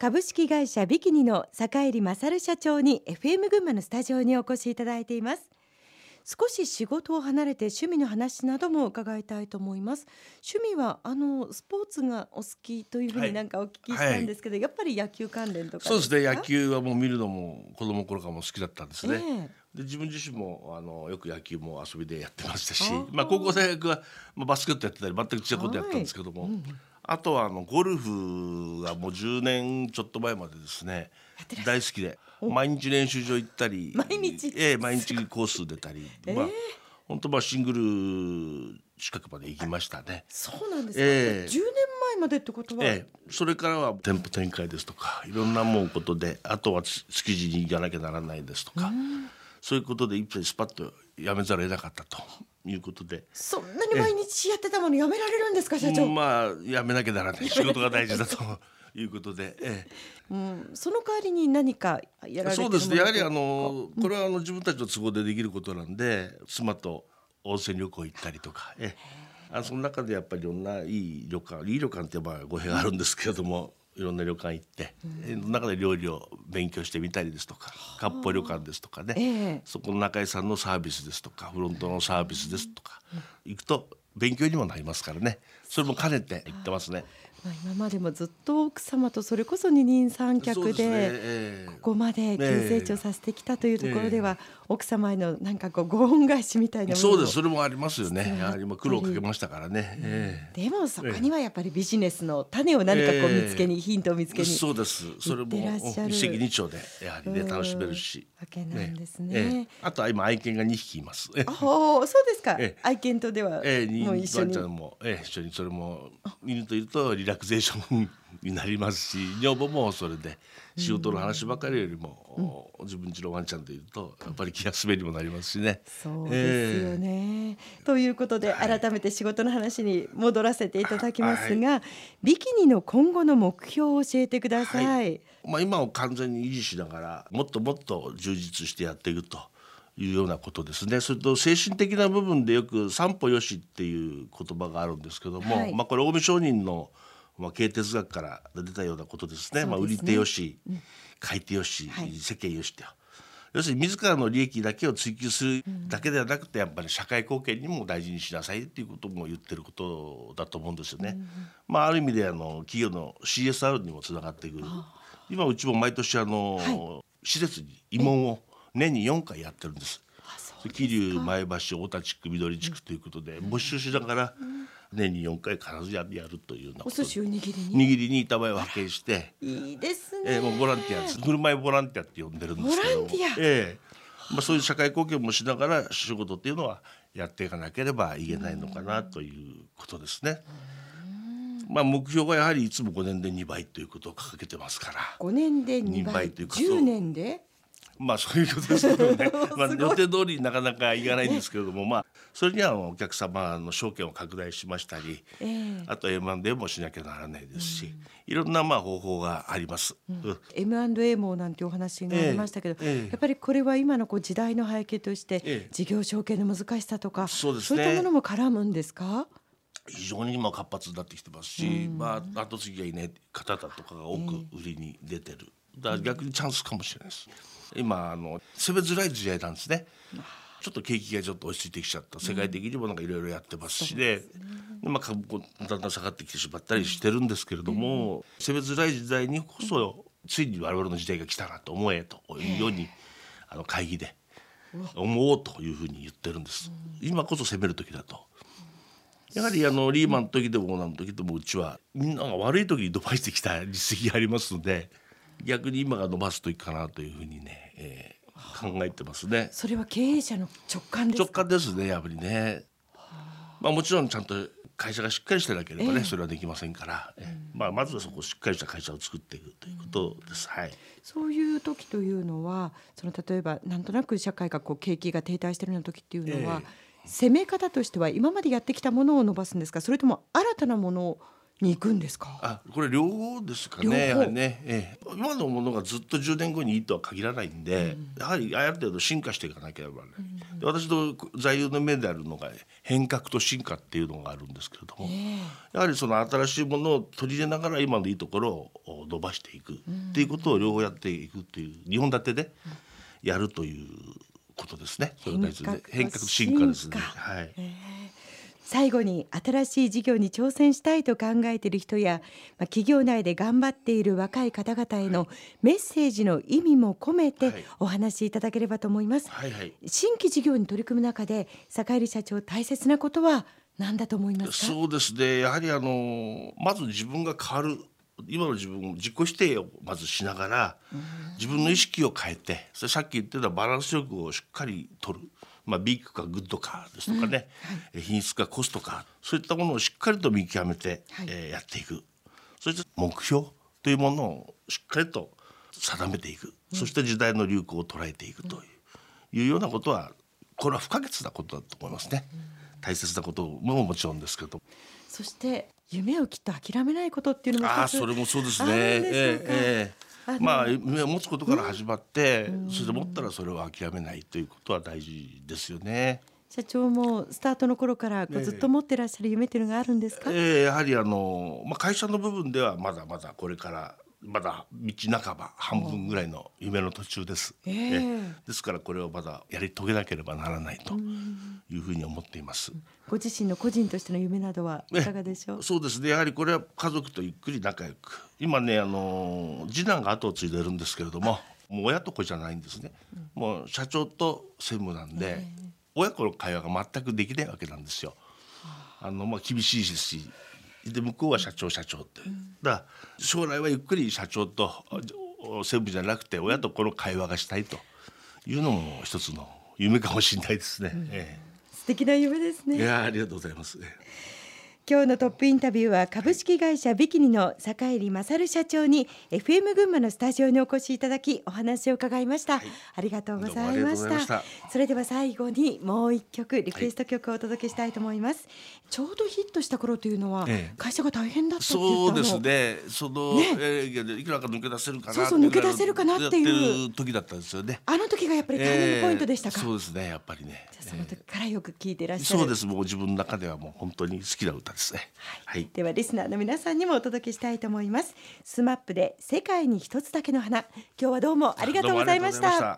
株式会社ビキニの坂入勝社長に FM 群馬のスタジオにお越しいただいています。少し仕事を離れて趣味の話なども伺いたいと思います。趣味はあのスポーツがお好きというふうになんかお聞きしたんですけど、はい、やっぱり野球関連とかそうですね。野球はもう見るのも子供の頃からも好きだったんですね、えーで自分自身もあのよく野球も遊びでやってましたしまあ、高校大学は、まあ、バスケットやってたり全く違うことやったんですけども、はい。うん、あとはあのゴルフがもう10年ちょっと前までですね大好きで毎日練習場行ったり毎日？ええ毎日コース出たり、えー、まあ本当まあシングル近くまで行きましたね。そうなんですか。えー、10年前までってことは、えー、それからは店舗展開ですとかいろんなもうことであとは築地に行かなきゃならないですとか。そういうことで一気にスパッとやめざるを得なかったということで。そんなに毎日やってたものやめられるんですか社長。まあやめなきゃならない。仕事が大事だと いうことで、ええ。うん、その代わりに何かやられてそうですね。やはりあのこれはあの自分たちの都合でできることなんで妻と温泉旅行行ったりとか、ええ、あその中でやっぱりいろんないい旅館いい旅館ってまあ語弊があるんですけれどもいろんな旅館行って、うん、中で料理を勉強してみたりですとか割烹旅館ですとかね、えー、そこの中井さんのサービスですとかフロントのサービスですとか、行くと勉強にもなりますからね。それも兼ねて行ってますね。まあ、今までもずっと奥様とそれこそ二人三脚でここまで急成長させてきたというところでは奥様へのなんかこうご恩返しみたいなそうです。それもありますよね。やはり苦労かけましたからね、えー、でもそこにはやっぱりビジネスの種を何かこう見つけに、ヒントを見つけにそうです。それも一石二鳥でやはりね楽しめるし。わけなんですね、あとは今愛犬が二匹います。あそうですか、愛犬とでは。えー、もう一緒にワンちゃんも、えー、一緒にそれも犬といるとリラクゼーションになりますし女房もそれで仕事の話ばかりよりも、うん、自分ちのワンちゃんというとやっぱり気休めにもなりますしね。そうですよね、えー、ということで改めて仕事の話に戻らせていただきますが、はい、ビキニの今後の目標を教えてください。はい、まあ、今を完全に維持しながらもっともっと充実してやっていくと。いうようなことですね。それと精神的な部分でよく「三歩よし」っていう言葉があるんですけども、はい、まあこれ近江商人のまあ、経営哲学から出たようなことですね。すね。まあ、売り手よし、うん、買い手よし、はい、世間よしと。要するに自らの利益だけを追求するだけではなくてやっぱり社会貢献にも大事にしなさいっていうことも言ってることだと思うんですよね。うん、まあある意味であの企業の CSR にもつながってくる。今うちも毎年あの、はい、施設に慰問を年に4回やってるんです。桐生前橋太田地区緑地区ということで募集しながら、うん。年に4回必ずやるというようなお寿司を握りに？握りに板前を派遣していいですね、えー、もうボランティアです。振る舞いボランティアって呼んでるんですけどボランティア、えーまあ、そういう社会貢献もしながら仕事っていうのはやっていかなければいけないのかなということですね。まあ、目標はやはりいつも5年で2倍ということを掲げてますから。5年で2倍。ということ10年で？まあそういうことですけどね、まあ、予定通りなかなかいかないんですけれども、まあそれにはお客様の証券を拡大しましたり、えー、あと M&A もしなきゃならないですし、うん、いろんなまあ方法があります。うん、M&A もなんてお話になりましたけど、えーえー、やっぱりこれは今のこう時代の背景として、事業承継の難しさとか、そうですね、そういったものも絡むんですか？非常に今活発になってきてますし、うん、まあ後継ぎがいない方々とかが多く売りに出てる、だから逆にチャンスかもしれないです。今あの攻めづらい時代なんですね。ちょっと景気がちょっと落ち着いてきちゃった。世界的にもなんかいろいろやってますしね,、でまあ、株もだんだん下がってきてしまったりしてるんですけれども、攻めづらい時代にこそついに我々の時代が来たなと思えというようにあの会議で思おうというふうに言ってるんです。今こそ攻める時だと。やはりあのリーマンの時でも何の時でもうちはみんなが悪い時に伸ばしてきた実績がありますので逆に今が伸ばすといいかなというふうにね、えー、考えてますね。それは経営者の直感です直感ですねやっぱりね。まあもちろんちゃんと会社がしっかりしてなければね、えー、それはできませんから、えー、まあまずはそこをしっかりした会社を作っていくということです。はい。そういう時というのは、その例えばなんとなく社会がこう景気が停滞しているような時っていうのは、えー、攻め方としては今までやってきたものを伸ばすんですか、それとも新たなものをに行くんですか？あ、これ両方ですかね。やはりね、ええ、今のものがずっと10年後にいいとは限らないんで、うん、やはりある程度進化していかなければね、で私の座右の銘であるのが変革と進化っていうのがあるんですけれども、やはりその新しいものを取り入れながら今のいいところを伸ばしていくっていうことを両方やっていくっていう2本立てでやるということですね。それ大事で変革と進化。ですね。はい。最後に新しい事業に挑戦したいと考えている人や、まあ、企業内で頑張っている若い方々へのメッセージの意味も込めてお話しいただければと思います、はいはい、新規事業に取り組む中で坂入社長大切なことは何だと思いますそうですね。やはりあのまず自分が変わる今の自分自己否定をまずしながら自分の意識を変えてそれさっき言ってたバランス力をしっかり取るまあ、ビッグかグッドかですとかね、うんはい、品質かコストかそういったものをしっかりと見極めて、はい、えー、やっていく。そして目標というものをしっかりと定めていく、うん、そして時代の流行を捉えていくといううん、いうようなことはこれは不可欠なことだと思いますね。大切なことももちろんですけど。そして夢をきっと諦めないことっていうのもあそれもそうですね。えー、えーまあ夢を持つことから始まって、うん、そして持ったらそれを諦めないということは大事ですよね。社長もスタートの頃からずっと持ってらっしゃる夢っていうのがあるんですか？えー、やはりあのまあ会社の部分ではまだまだこれからまだ道半ば半分ぐらいの夢の途中です、えー、ですからこれをまだやり遂げなければならないというふうに思っています。ご自身の個人としての夢などはいかがでしょう？そうですね。やはりこれは家族とゆっくり仲良く。今ねあの次男が後を継いでるんですけれども、もう親と子じゃないんですね。もう社長と専務なんで、親子の会話が全くできないわけなんですよ。あのまあ厳しいですし。で向こうは社長社長って、だから将来はゆっくり社長と専務じゃなくて親とこの会話がしたいというのも一つの夢かもしれないですね。うん、ええ、素敵な夢ですね。いやありがとうございます。今日のトップインタビューは株式会社ビキニの坂入勝社長に FM 群馬のスタジオにお越しいただきお話を伺いました、はい、ありがとうございました。それでは最後にもう一曲リクエスト曲をお届けしたいと思います、はい、ちょうどヒットした頃というのは、会社が大変だったそうですね。その、ね。えー、いくらか抜け出せるかなそうそう抜け出せるかなっていう。時だったんですよね。あの時がやっぱりターニングポイントでしたか、えー、そうですねやっぱりねその時からよく聞いてらっしゃる、そうです。もう自分の中ではもう本当に好きな歌ですね。はい。はい、ではリスナーの皆さんにもお届けしたいと思います。スマップで世界に一つだけの花。今日はどうもありがとうございました